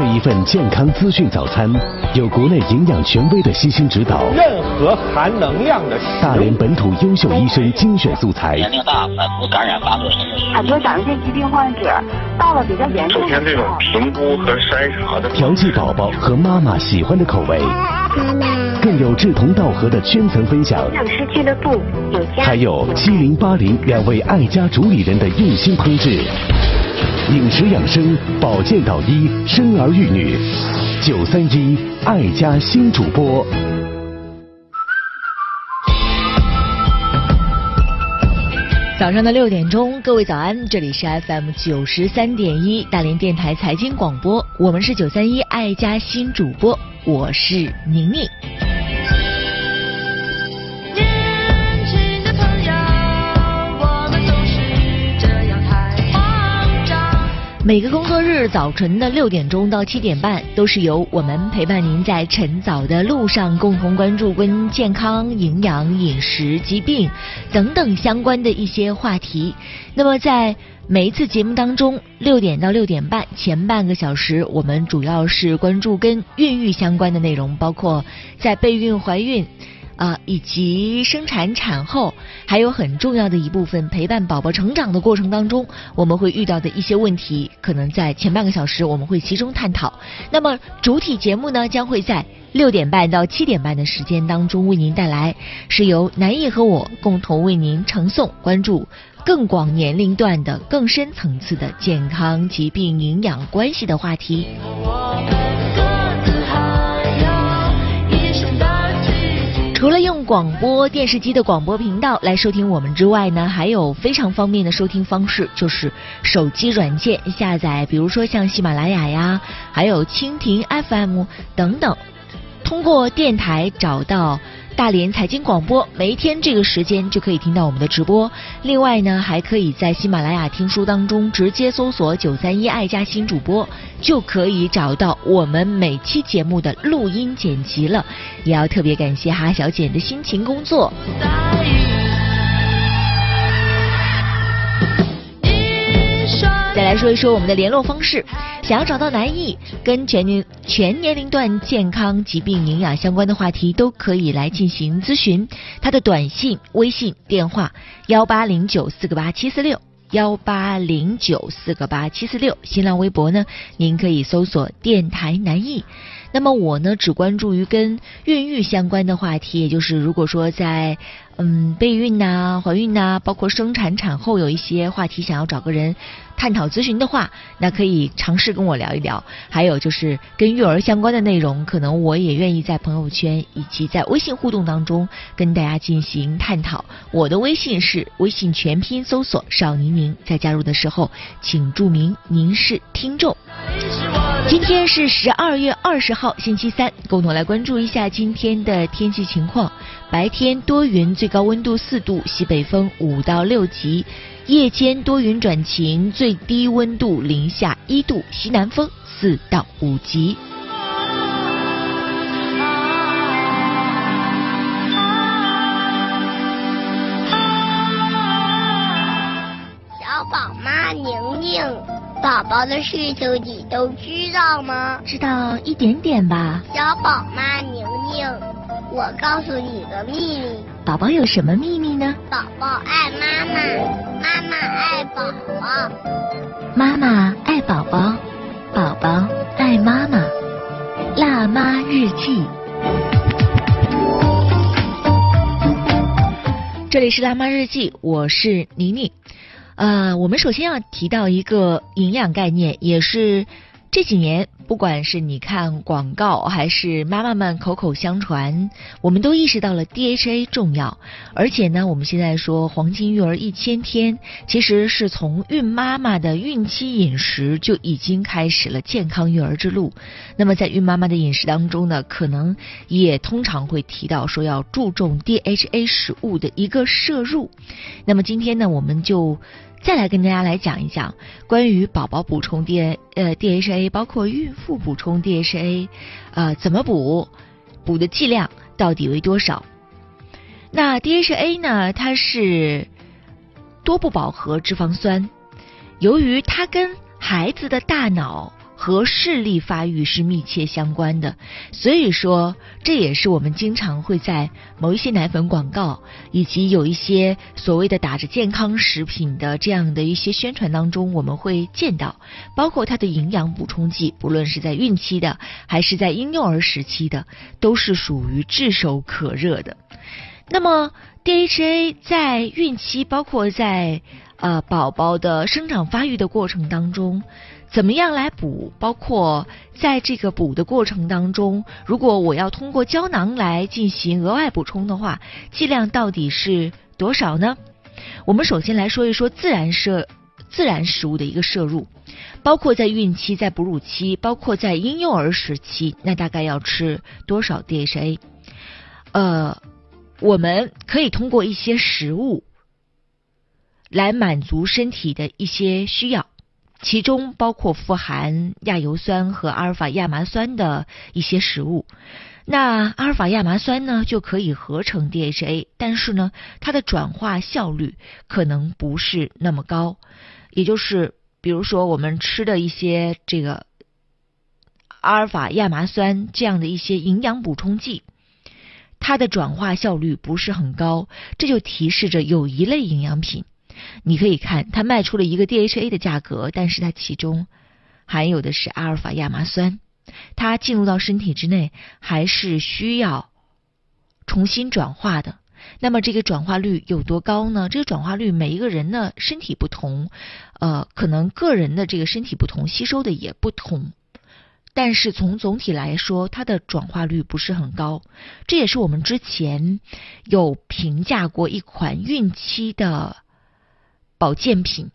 这一份健康资讯早餐，有国内营养权威的悉心指导，任何含能量的大连本土优秀医生精选素材，年龄大反复感染发作。很多甲状腺疾病患者到了比较严重首先，这种评估和筛查的。调剂宝宝和妈妈喜欢的口味，妈妈，更有志同道合的圈层分享，营养师俱乐部有家还有七零八零两位爱家主理人的用心烹制，饮食养生、保健导医、生儿育女，九三一爱家新主播。早上的六点钟，各位早安，这里是 FM 九十三点一大连电台财经广播，我们是九三一爱家新主播，我是宁宁。每个工作日早晨的六点钟到七点半，都是由我们陪伴您在晨早的路上，共同关注跟健康、营养、饮食、疾病等等相关的一些话题。那么在每一次节目当中，六点到六点半前半个小时，我们主要是关注跟孕育相关的内容，包括在备孕、怀孕。啊，以及生产产后，还有很重要的一部分陪伴宝宝成长的过程当中，我们会遇到的一些问题，可能在前半个小时我们会集中探讨。那么主体节目呢，将会在六点半到七点半的时间当中为您带来，是由南艺和我共同为您呈送，关注更广年龄段的、更深层次的健康、疾病、营养关系的话题。广播电视机的广播频道来收听我们之外呢，还有非常方便的收听方式，就是手机软件下载，比如说像喜马拉雅呀，还有蜻蜓 FM 等等，通过电台找到。大连财经广播，每一天这个时间就可以听到我们的直播。另外呢，还可以在喜马拉雅听书当中直接搜索“九三一爱家新主播”，就可以找到我们每期节目的录音剪辑了。也要特别感谢哈小姐的辛勤工作。再来说一说我们的联络方式，想要找到南艺跟全年全年龄段健康、疾病、营养相关的话题，都可以来进行咨询。他的短信、微信、电话幺八零九四个八七四六。幺八零九四个八七四六，新浪微博呢，您可以搜索电台南艺。那么我呢，只关注于跟孕育相关的话题，也就是如果说在嗯备孕呐、怀孕呐，包括生产产后有一些话题想要找个人探讨咨询的话，那可以尝试跟我聊一聊。还有就是跟育儿相关的内容，可能我也愿意在朋友圈以及在微信互动当中跟大家进行探讨。我的微信是微信全拼搜索少宁宁，在加入的时候请注明您是听众。今天是十二月二十号，星期三，共同来关注一下今天的天气情况。白天多云，最高温度四度，西北风五到六级；夜间多云转晴，最低温度零下一度，西南风四到五级。小宝妈宁宁，宝宝的事情你都知道吗？知道一点点吧？小宝妈宁宁，我告诉你个秘密，宝宝有什么秘密呢？宝宝爱妈妈，妈妈爱宝宝。妈妈爱宝宝，宝宝爱妈妈。辣妈日记。这里是辣妈日记，我是宁宁。呃，我们首先要提到一个营养概念，也是这几年不管是你看广告还是妈妈们口口相传，我们都意识到了 DHA 重要。而且呢，我们现在说黄金育儿一千天，其实是从孕妈妈的孕期饮食就已经开始了健康育儿之路。那么在孕妈妈的饮食当中呢，可能也通常会提到说要注重 DHA 食物的一个摄入。那么今天呢，我们就再来跟大家来讲一讲关于宝宝补充 D 呃 DHA，包括孕妇补充 DHA，呃怎么补，补的剂量到底为多少？那 DHA 呢，它是多不饱和脂肪酸，由于它跟孩子的大脑和视力发育是密切相关的，所以说这也是我们经常会在某一些奶粉广告以及有一些所谓的打着健康食品的这样的一些宣传当中，我们会见到，包括它的营养补充剂，不论是在孕期的还是在婴幼儿时期的，都是属于炙手可热的。那么 DHA 在孕期，包括在呃宝宝的生长发育的过程当中，怎么样来补？包括在这个补的过程当中，如果我要通过胶囊来进行额外补充的话，剂量到底是多少呢？我们首先来说一说自然摄自然食物的一个摄入，包括在孕期、在哺乳期，包括在婴幼儿时期，那大概要吃多少 DHA？呃，我们可以通过一些食物来满足身体的一些需要，其中包括富含亚油酸和阿尔法亚麻酸的一些食物。那阿尔法亚麻酸呢，就可以合成 DHA，但是呢，它的转化效率可能不是那么高。也就是，比如说我们吃的一些这个阿尔法亚麻酸这样的一些营养补充剂，它的转化效率不是很高，这就提示着有一类营养品，你可以看它卖出了一个 DHA 的价格，但是它其中含有的是阿尔法亚麻酸，它进入到身体之内还是需要重新转化的。那么这个转化率有多高呢？这个转化率每一个人的身体不同，呃，可能个人的这个身体不同，吸收的也不同。但是从总体来说，它的转化率不是很高。这也是我们之前有评价过一款孕期的保健品。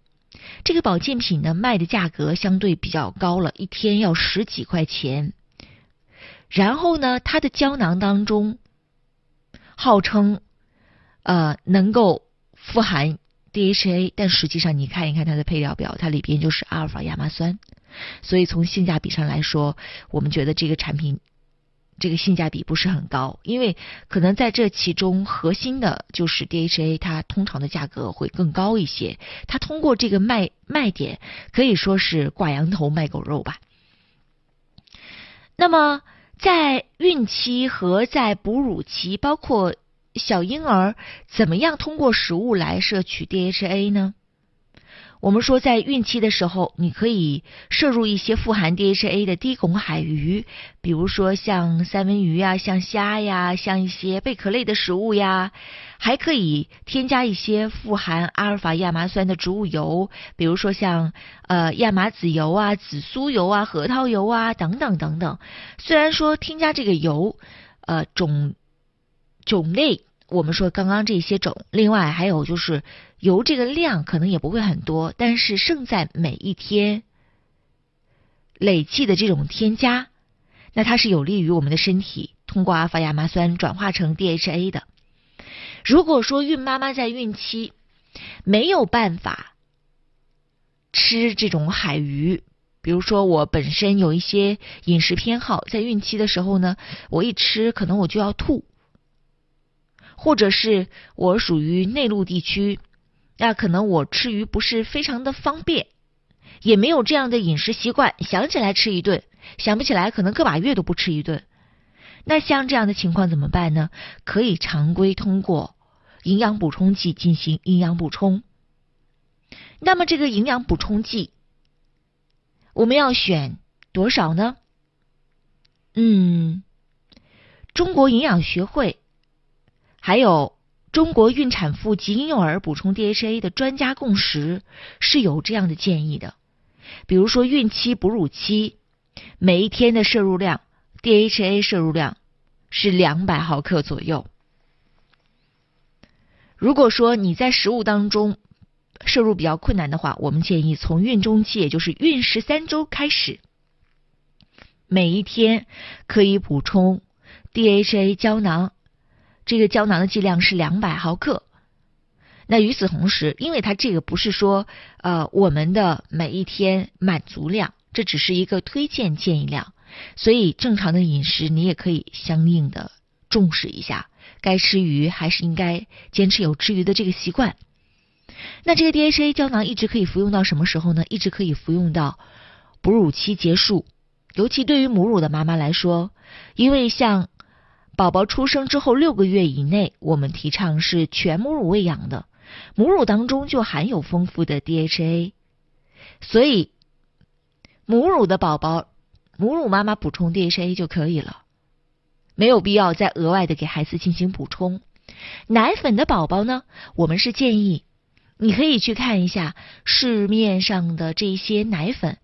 这个保健品呢，卖的价格相对比较高了，一天要十几块钱。然后呢，它的胶囊当中号称呃能够富含 DHA，但实际上你看一看它的配料表，它里边就是阿尔法亚麻酸。所以从性价比上来说，我们觉得这个产品这个性价比不是很高，因为可能在这其中核心的就是 DHA，它通常的价格会更高一些。它通过这个卖卖点可以说是挂羊头卖狗肉吧。那么在孕期和在哺乳期，包括小婴儿，怎么样通过食物来摄取 DHA 呢？我们说，在孕期的时候，你可以摄入一些富含 DHA 的低汞海鱼，比如说像三文鱼呀、像虾呀、像一些贝壳类的食物呀，还可以添加一些富含阿尔法亚麻酸的植物油，比如说像呃亚麻籽油啊、紫苏油啊、核桃油啊等等等等。虽然说添加这个油，呃种种类。我们说刚刚这些种，另外还有就是油这个量可能也不会很多，但是胜在每一天累计的这种添加，那它是有利于我们的身体通过阿尔法亚麻酸转化成 DHA 的。如果说孕妈妈在孕期没有办法吃这种海鱼，比如说我本身有一些饮食偏好，在孕期的时候呢，我一吃可能我就要吐。或者是我属于内陆地区，那可能我吃鱼不是非常的方便，也没有这样的饮食习惯，想起来吃一顿，想不起来可能个把月都不吃一顿。那像这样的情况怎么办呢？可以常规通过营养补充剂进行营养补充。那么这个营养补充剂，我们要选多少呢？嗯，中国营养学会。还有中国孕产妇及婴幼儿补充 DHA 的专家共识是有这样的建议的，比如说孕期、哺乳期每一天的摄入量 DHA 摄入量是两百毫克左右。如果说你在食物当中摄入比较困难的话，我们建议从孕中期，也就是孕十三周开始，每一天可以补充 DHA 胶囊。这个胶囊的剂量是两百毫克。那与此同时，因为它这个不是说呃我们的每一天满足量，这只是一个推荐建议量，所以正常的饮食你也可以相应的重视一下，该吃鱼还是应该坚持有吃鱼的这个习惯。那这个 DHA 胶囊一直可以服用到什么时候呢？一直可以服用到哺乳期结束，尤其对于母乳的妈妈来说，因为像宝宝出生之后六个月以内，我们提倡是全母乳喂养的，母乳当中就含有丰富的 DHA，所以母乳的宝宝，母乳妈妈补充 DHA 就可以了，没有必要再额外的给孩子进行补充。奶粉的宝宝呢，我们是建议你可以去看一下市面上的这些奶粉。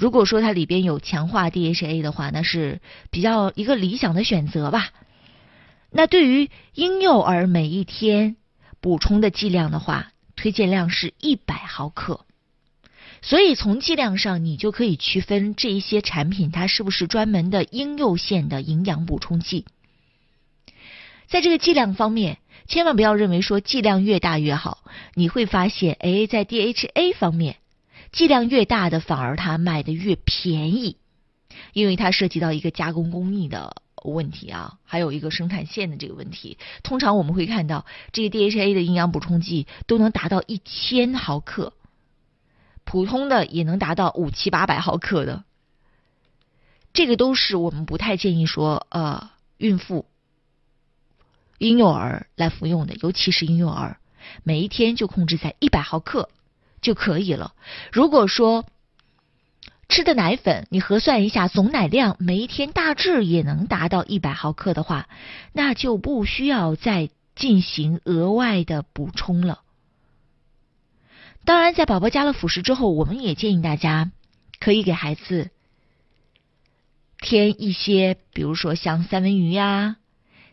如果说它里边有强化 DHA 的话，那是比较一个理想的选择吧。那对于婴幼儿每一天补充的剂量的话，推荐量是一百毫克。所以从剂量上，你就可以区分这一些产品它是不是专门的婴幼线的营养补充剂。在这个剂量方面，千万不要认为说剂量越大越好，你会发现，哎，在 DHA 方面。剂量越大的，反而它卖的越便宜，因为它涉及到一个加工工艺的问题啊，还有一个生产线的这个问题。通常我们会看到，这个 DHA 的营养补充剂都能达到一千毫克，普通的也能达到五七八百毫克的。这个都是我们不太建议说，呃，孕妇、婴幼儿来服用的，尤其是婴幼儿，每一天就控制在一百毫克。就可以了。如果说吃的奶粉，你核算一下总奶量，每一天大致也能达到一百毫克的话，那就不需要再进行额外的补充了。当然，在宝宝加了辅食之后，我们也建议大家可以给孩子添一些，比如说像三文鱼呀，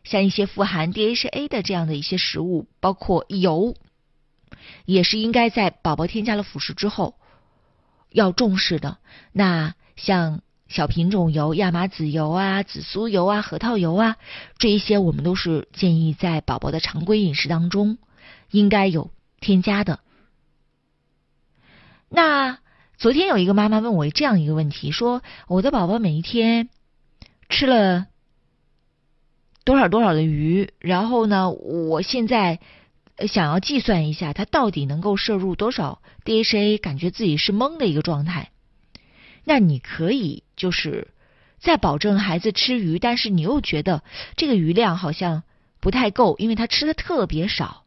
像一些富含 DHA 的这样的一些食物，包括油。也是应该在宝宝添加了辅食之后要重视的。那像小品种油、亚麻籽油啊、紫苏油啊、核桃油啊，这一些我们都是建议在宝宝的常规饮食当中应该有添加的。那昨天有一个妈妈问我这样一个问题，说我的宝宝每一天吃了多少多少的鱼，然后呢，我现在。想要计算一下，它到底能够摄入多少 DHA，感觉自己是懵的一个状态。那你可以就是在保证孩子吃鱼，但是你又觉得这个鱼量好像不太够，因为他吃的特别少。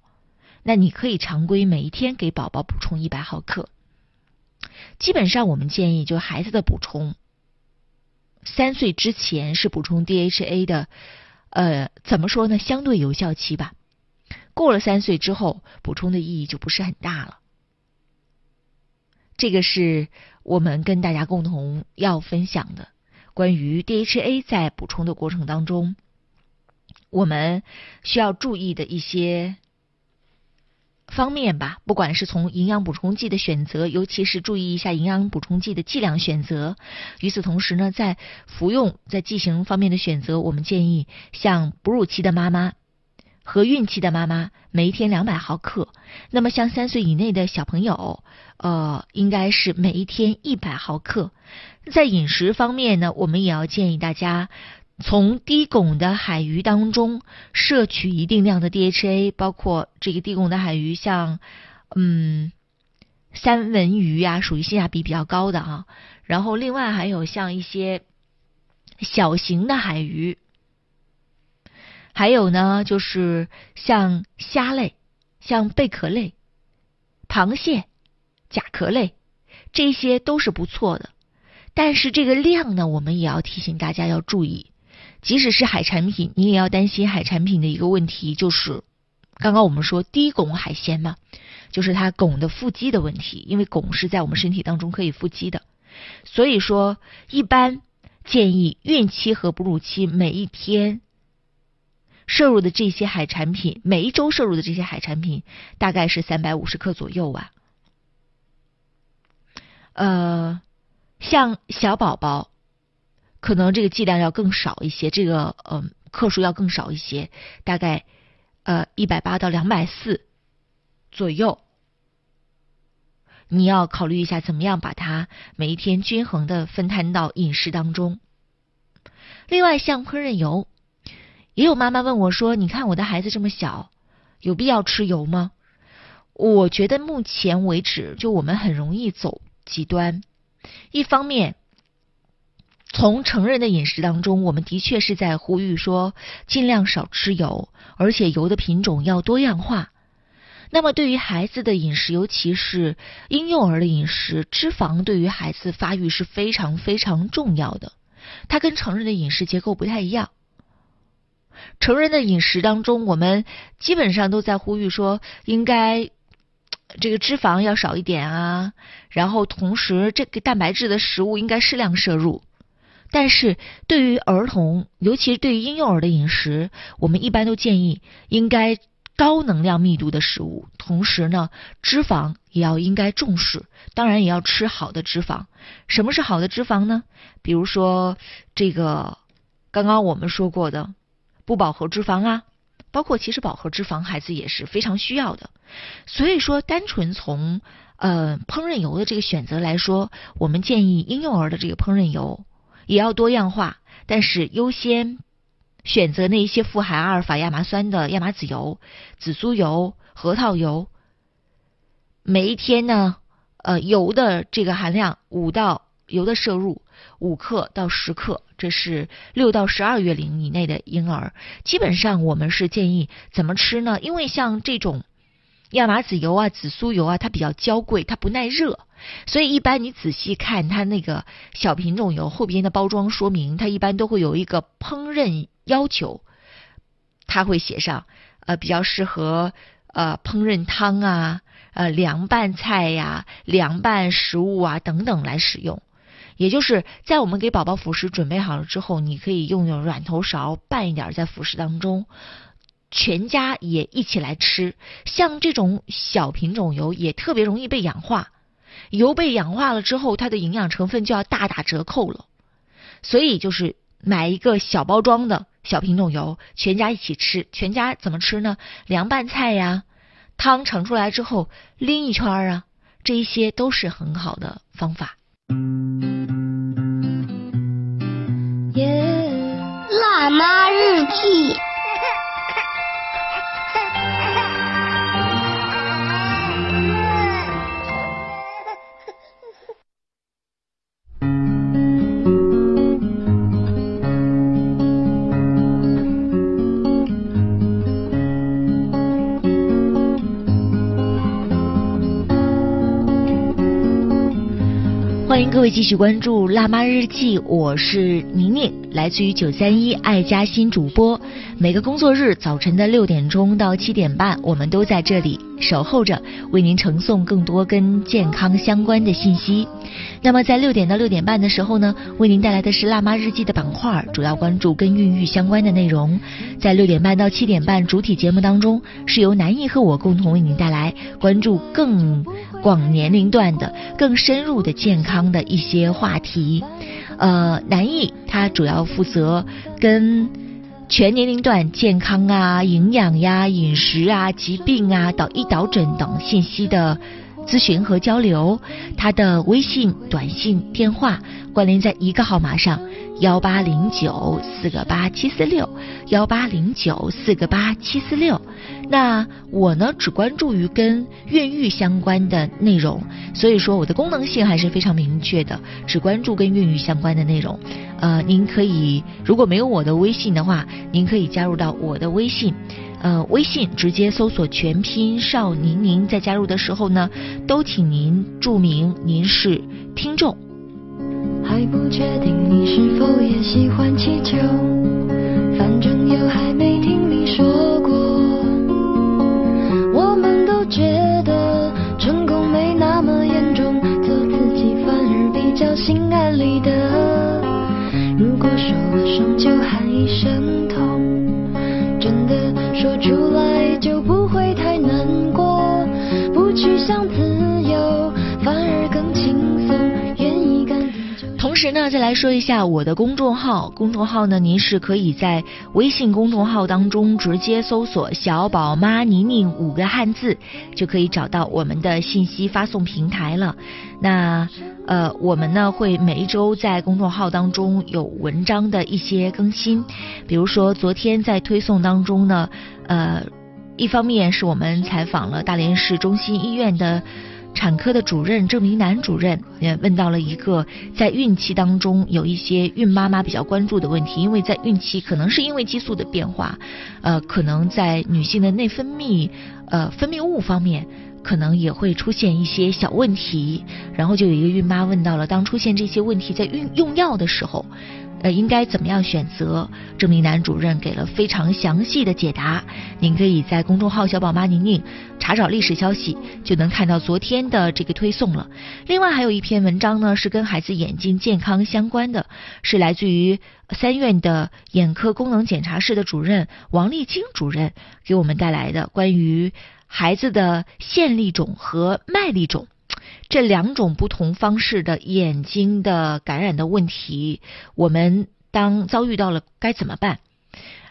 那你可以常规每一天给宝宝补充一百毫克。基本上我们建议，就孩子的补充，三岁之前是补充 DHA 的，呃，怎么说呢？相对有效期吧。过了三岁之后，补充的意义就不是很大了。这个是我们跟大家共同要分享的关于 DHA 在补充的过程当中，我们需要注意的一些方面吧。不管是从营养补充剂的选择，尤其是注意一下营养补充剂的剂量选择。与此同时呢，在服用在剂型方面的选择，我们建议像哺乳期的妈妈。和孕期的妈妈每一天两百毫克，那么像三岁以内的小朋友，呃，应该是每一天一百毫克。在饮食方面呢，我们也要建议大家从低汞的海鱼当中摄取一定量的 DHA，包括这个低汞的海鱼，像嗯三文鱼呀，属于性价比比较高的啊。然后另外还有像一些小型的海鱼。还有呢，就是像虾类、像贝壳类、螃蟹、甲壳类，这些都是不错的。但是这个量呢，我们也要提醒大家要注意。即使是海产品，你也要担心海产品的一个问题，就是刚刚我们说低汞海鲜嘛，就是它汞的富集的问题。因为汞是在我们身体当中可以富集的，所以说一般建议孕期和哺乳期每一天。摄入的这些海产品，每一周摄入的这些海产品大概是三百五十克左右啊。呃，像小宝宝，可能这个剂量要更少一些，这个嗯克数要更少一些，大概呃一百八到两百四左右。你要考虑一下，怎么样把它每一天均衡的分摊到饮食当中。另外，像烹饪油。也有妈妈问我说：“你看我的孩子这么小，有必要吃油吗？”我觉得目前为止，就我们很容易走极端。一方面，从成人的饮食当中，我们的确是在呼吁说，尽量少吃油，而且油的品种要多样化。那么，对于孩子的饮食，尤其是婴幼儿的饮食，脂肪对于孩子发育是非常非常重要的。它跟成人的饮食结构不太一样。成人的饮食当中，我们基本上都在呼吁说，应该这个脂肪要少一点啊，然后同时这个蛋白质的食物应该适量摄入。但是对于儿童，尤其是对于婴幼儿的饮食，我们一般都建议应该高能量密度的食物，同时呢，脂肪也要应该重视，当然也要吃好的脂肪。什么是好的脂肪呢？比如说这个刚刚我们说过的不饱和脂肪啊，包括其实饱和脂肪孩子也是非常需要的。所以说，单纯从呃烹饪油的这个选择来说，我们建议婴幼儿的这个烹饪油也要多样化，但是优先选择那一些富含阿尔法亚麻酸的亚麻籽油、紫苏油、核桃油。每一天呢，呃，油的这个含量五到油的摄入五克到十克，这是六到十二月龄以内的婴儿。基本上我们是建议怎么吃呢？因为像这种亚麻籽油啊、紫苏油啊，它比较娇贵，它不耐热，所以一般你仔细看它那个小品种油后边的包装说明，它一般都会有一个烹饪要求，它会写上呃比较适合呃烹饪汤啊、呃凉拌菜呀、凉拌食物啊等等来使用。也就是在我们给宝宝辅食准备好了之后，你可以用用软头勺拌一点在辅食当中。全家也一起来吃，像这种小品种油也特别容易被氧化，油被氧化了之后，它的营养成分就要大打折扣了。所以就是买一个小包装的小品种油，全家一起吃。全家怎么吃呢？凉拌菜呀，汤盛出来之后拎一圈啊，这一些都是很好的方法。妈欢迎各位继续关注《辣妈日记》，我是宁宁，来自于九三一爱家新主播。每个工作日早晨的六点钟到七点半，我们都在这里守候着，为您呈送更多跟健康相关的信息。那么在六点到六点半的时候呢，为您带来的是《辣妈日记》的板块，主要关注跟孕育相关的内容。在六点半到七点半主体节目当中，是由南艺和我共同为您带来关注更广年龄段的、更深入的健康的一些话题。呃，南艺它主要负责跟全年龄段健康啊、营养呀、饮食啊、疾病啊、导医导诊等信息的咨询和交流。他的微信、短信、电话关联在一个号码上：幺八零九四个八七四六，幺八零九四个八七四六。那我呢，只关注于跟孕育相关的内容，所以说我的功能性还是非常明确的，只关注跟孕育相关的内容。呃，您可以如果没有我的微信的话，您可以加入到我的微信，呃，微信直接搜索全拼少宁宁，在加入的时候呢，都请您注明您是听众。还不确定你是否也喜欢气球，反正又还没听你说过。我们都觉得成功没那么严重，做自己反而比较心安理得。如果受了伤就喊一声，说出那，再来说一下我的公众号。公众号呢，您是可以在微信公众号当中直接搜索“小宝妈宁宁”五个汉字，就可以找到我们的信息发送平台了。那呃，我们呢会每一周在公众号当中有文章的一些更新，比如说昨天在推送当中呢，呃，一方面是我们采访了大连市中心医院的产科的主任郑明南主任也问到了一个在孕期当中有一些孕妈妈比较关注的问题，因为在孕期可能是因为激素的变化，呃，可能在女性的内分泌呃分泌物方面可能也会出现一些小问题，然后就有一个孕妈问到了，当出现这些问题在用用药的时候。呃，应该怎么样选择？郑明南主任给了非常详细的解答，您可以在公众号“小宝妈宁宁”查找历史消息，就能看到昨天的这个推送了。另外还有一篇文章呢，是跟孩子眼睛健康相关的，是来自于三院的眼科功能检查室的主任王丽晶主任给我们带来的关于孩子的线粒肿和麦粒肿。这两种不同方式的眼睛的感染的问题，我们当遭遇到了该怎么办？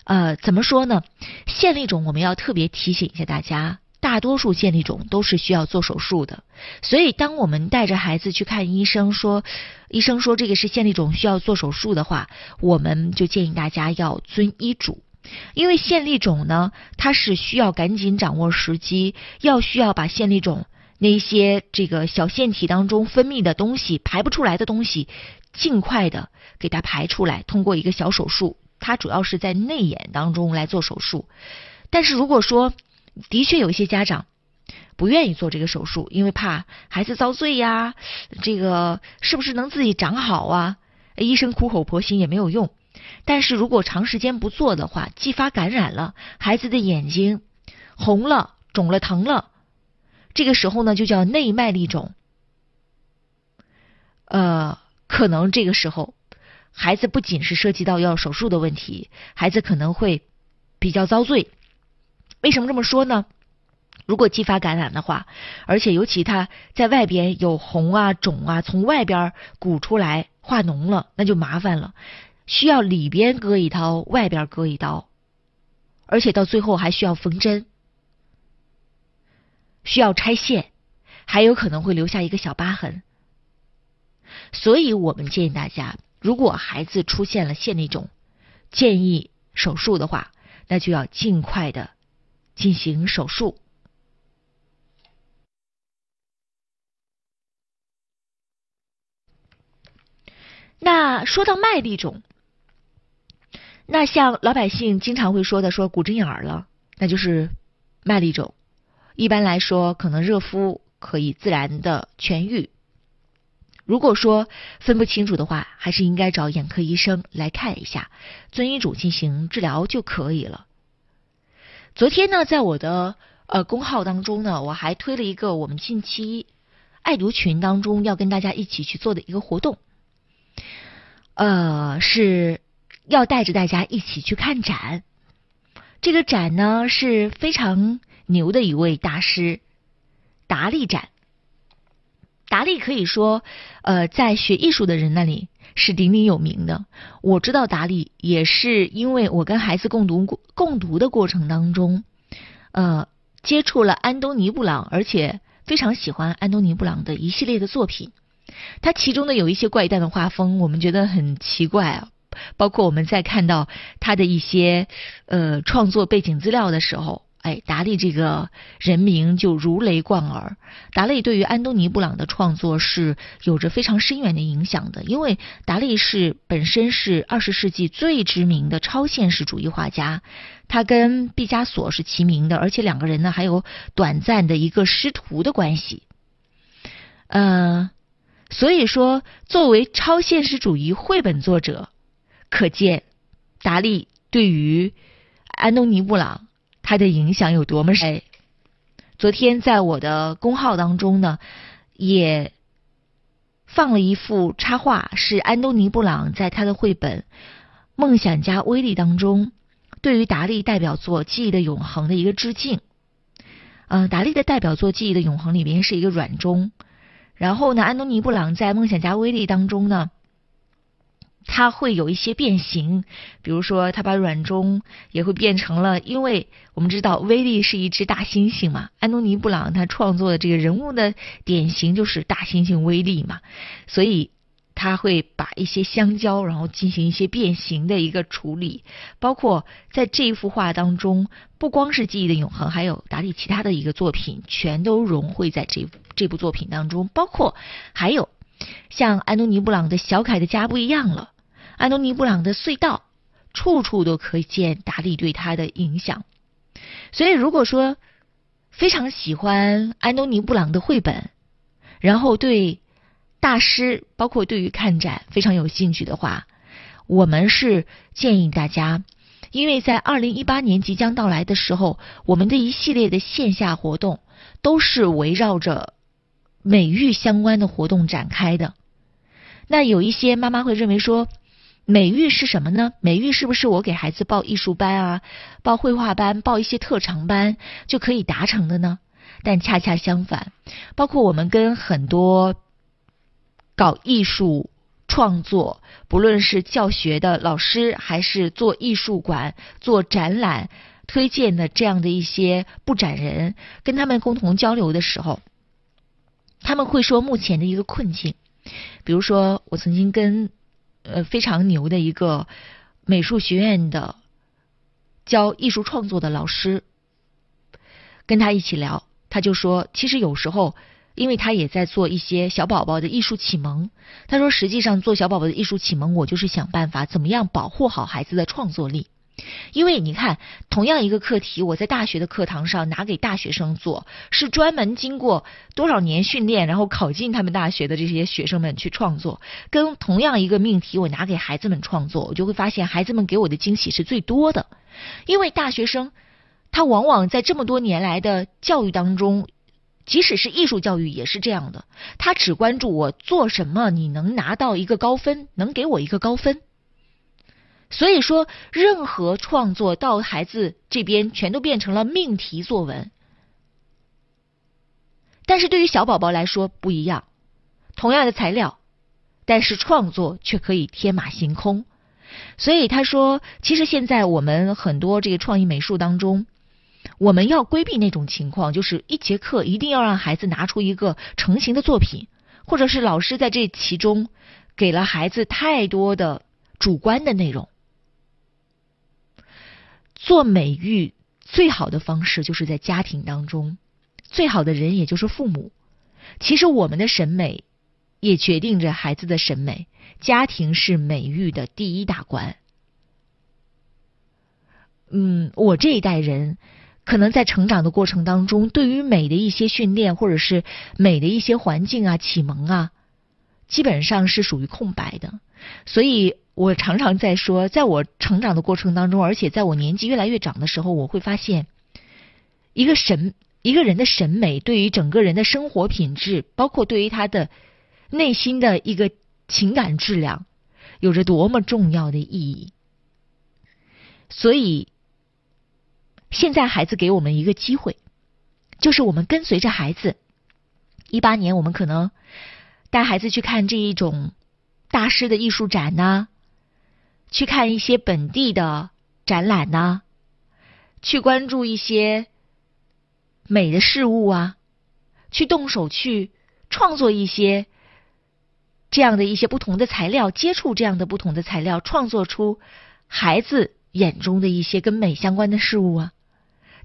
呃，怎么说呢？线粒肿我们要特别提醒一下大家，大多数线粒肿都是需要做手术的。所以，当我们带着孩子去看医生，说医生说这个是线粒肿需要做手术的话，我们就建议大家要遵医嘱，因为线粒肿呢，它是需要赶紧掌握时机，要需要把线粒肿。那些这个小腺体当中分泌的东西排不出来的东西，尽快的给它排出来，通过一个小手术，它主要是在内眼当中来做手术。但是如果说的确有一些家长不愿意做这个手术，因为怕孩子遭罪呀，这个是不是能自己长好啊？医生苦口婆心也没有用。但是如果长时间不做的话，继发感染了，孩子的眼睛红了、肿了、疼了。这个时候呢，就叫内麦粒肿。呃，可能这个时候，孩子不仅是涉及到要手术的问题，孩子可能会比较遭罪。为什么这么说呢？如果继发感染的话，而且尤其他在外边有红啊、肿啊，从外边鼓出来化脓了，那就麻烦了，需要里边割一刀，外边割一刀，而且到最后还需要缝针。需要拆线，还有可能会留下一个小疤痕，所以我们建议大家，如果孩子出现了线粒肿，建议手术的话，那就要尽快的进行手术。那说到麦粒肿，那像老百姓经常会说的，说骨针眼儿了，那就是麦粒肿。一般来说，可能热敷可以自然的痊愈。如果说分不清楚的话，还是应该找眼科医生来看一下，遵医嘱进行治疗就可以了。昨天呢，在我的呃公号当中呢，我还推了一个我们近期爱读群当中要跟大家一起去做的一个活动，呃，是要带着大家一起去看展。这个展呢是非常。牛的一位大师，达利展。达利可以说，呃，在学艺术的人那里是鼎鼎有名的。我知道达利，也是因为我跟孩子共读共读的过程当中，呃，接触了安东尼布朗，而且非常喜欢安东尼布朗的一系列的作品。他其中的有一些怪诞的画风，我们觉得很奇怪啊。包括我们在看到他的一些呃创作背景资料的时候。哎，达利这个人名就如雷贯耳。达利对于安东尼布朗的创作是有着非常深远的影响的，因为达利是本身是二十世纪最知名的超现实主义画家，他跟毕加索是齐名的，而且两个人呢还有短暂的一个师徒的关系。呃，所以说作为超现实主义绘本作者，可见达利对于安东尼布朗。他的影响有多么深？昨天在我的公号当中呢，也放了一幅插画，是安东尼布朗在他的绘本《梦想家威力》当中对于达利代表作《记忆的永恒》的一个致敬。嗯，达利的代表作《记忆的永恒》里边是一个软钟，然后呢，安东尼布朗在《梦想家威力》当中呢。它会有一些变形，比如说，他把软钟也会变成了，因为我们知道威利是一只大猩猩嘛，安东尼布朗他创作的这个人物的典型就是大猩猩威利嘛，所以他会把一些香蕉，然后进行一些变形的一个处理，包括在这一幅画当中，不光是记忆的永恒，还有达利其他的一个作品，全都融汇在这这部作品当中，包括还有像安东尼布朗的小凯的家不一样了，安东尼布朗的隧道，处处都可以见达利对他的影响。所以，如果说非常喜欢安东尼布朗的绘本，然后对大师，包括对于看展非常有兴趣的话，我们是建议大家，因为在二零一八年即将到来的时候，我们的一系列的线下活动都是围绕着美育相关的活动展开的。那有一些妈妈会认为说。美育是什么呢？美育是不是我给孩子报艺术班啊，报绘画班，报一些特长班就可以达成的呢？但恰恰相反，包括我们跟很多搞艺术创作，不论是教学的老师，还是做艺术馆、做展览推荐的这样的一些布展人，跟他们共同交流的时候，他们会说目前的一个困境，比如说我曾经跟。呃，非常牛的一个美术学院的教艺术创作的老师，跟他一起聊，他就说，其实有时候，因为他也在做一些小宝宝的艺术启蒙，他说，实际上做小宝宝的艺术启蒙，我就是想办法怎么样保护好孩子的创作力。因为你看，同样一个课题，我在大学的课堂上拿给大学生做，是专门经过多少年训练，然后考进他们大学的这些学生们去创作；跟同样一个命题，我拿给孩子们创作，我就会发现孩子们给我的惊喜是最多的。因为大学生他往往在这么多年来的教育当中，即使是艺术教育也是这样的，他只关注我做什么，你能拿到一个高分，能给我一个高分。所以说，任何创作到孩子这边，全都变成了命题作文。但是对于小宝宝来说不一样，同样的材料，但是创作却可以天马行空。所以他说，其实现在我们很多这个创意美术当中，我们要规避那种情况，就是一节课一定要让孩子拿出一个成型的作品，或者是老师在这其中给了孩子太多的主观的内容。做美育最好的方式就是在家庭当中，最好的人也就是父母。其实我们的审美也决定着孩子的审美，家庭是美育的第一大关。嗯，我这一代人可能在成长的过程当中，对于美的一些训练或者是美的一些环境啊、启蒙啊，基本上是属于空白的，所以。我常常在说，在我成长的过程当中，而且在我年纪越来越长的时候，我会发现，一个审一个人的审美对于整个人的生活品质，包括对于他的内心的一个情感质量，有着多么重要的意义。所以，现在孩子给我们一个机会，就是我们跟随着孩子，一八年我们可能带孩子去看这一种大师的艺术展呐。去看一些本地的展览呐，去关注一些美的事物啊，去动手去创作一些这样的一些不同的材料，接触这样的不同的材料，创作出孩子眼中的一些跟美相关的事物啊，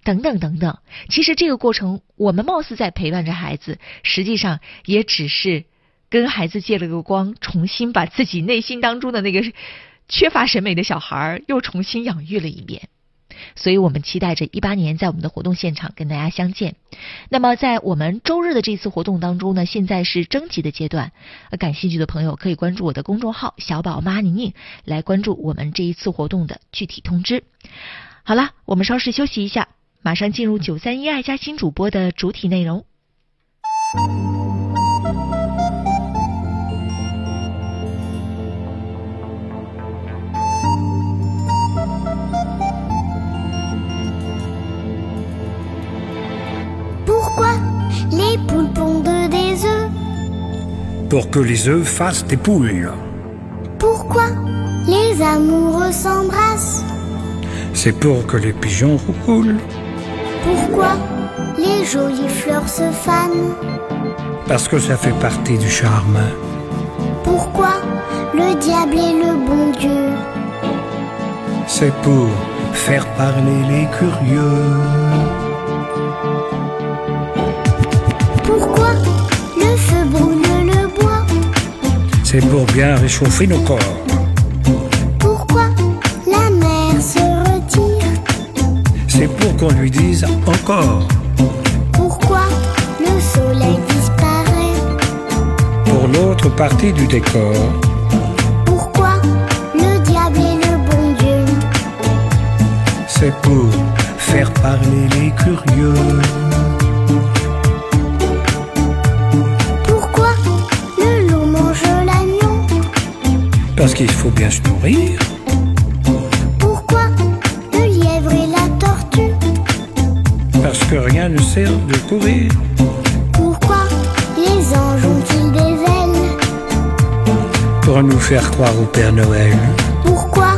等等等等。其实这个过程，我们貌似在陪伴着孩子，实际上也只是跟孩子借了个光，重新把自己内心当中的那个。缺乏审美的小孩又重新养育了一遍，所以我们期待着一八年在我们的活动现场跟大家相见。那么在我们周日的这次活动当中呢，现在是征集的阶段，感兴趣的朋友可以关注我的公众号“小宝妈宁宁”来关注我们这一次活动的具体通知。好了，我们稍事休息一下，马上进入九三一爱家新主播的主体内容。Pour que les œufs fassent des poules. Pourquoi les amoureux s'embrassent C'est pour que les pigeons roulent. Pourquoi les jolies fleurs se fanent? Parce que ça fait partie du charme. Pourquoi le diable et le bon Dieu? C'est pour faire parler les curieux. Pourquoi C'est pour bien réchauffer nos corps. Pourquoi la mer se retire? C'est pour qu'on lui dise encore. Pourquoi le soleil disparaît? Pour l'autre partie du décor, Pourquoi le diable et le bon Dieu? C'est pour faire parler les curieux. Parce qu'il faut bien se nourrir. Pourquoi le lièvre et la tortue? Parce que rien ne sert de courir. Pourquoi les anges ont-ils des ailes? Pour nous faire croire au Père Noël. Pourquoi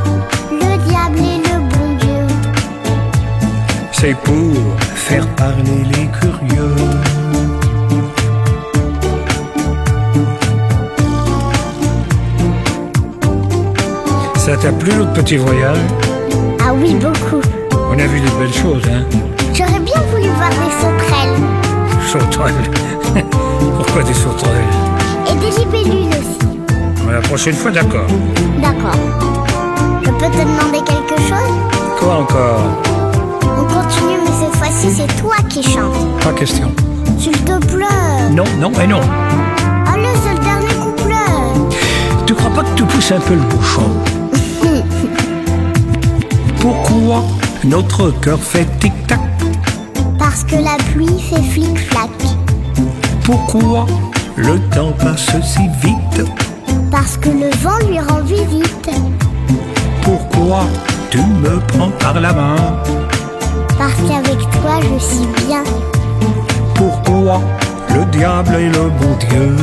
le diable et le bon Dieu? C'est pour faire parler les curieux. Ça t'a plu notre petit voyage Ah oui, beaucoup. On a vu des belles choses, hein J'aurais bien voulu voir des sauterelles Sauterelles. Pourquoi des sauterelles et des libellules aussi. La prochaine fois, d'accord. D'accord. Je peux te demander quelque chose Quoi encore On continue, mais cette fois-ci, c'est toi qui chantes. Pas question. S'il te plaît. Non, non et non. Allez, c'est le dernier couplet. Tu crois pas que tu pousses un peu le bouchon Pourquoi notre cœur fait tic-tac Parce que la pluie fait flic-flac. Pourquoi le temps passe si vite? Parce que le vent lui rend visite. Pourquoi tu me prends par la main? Parce qu'avec toi, je suis bien. Pourquoi le diable et le bon Dieu?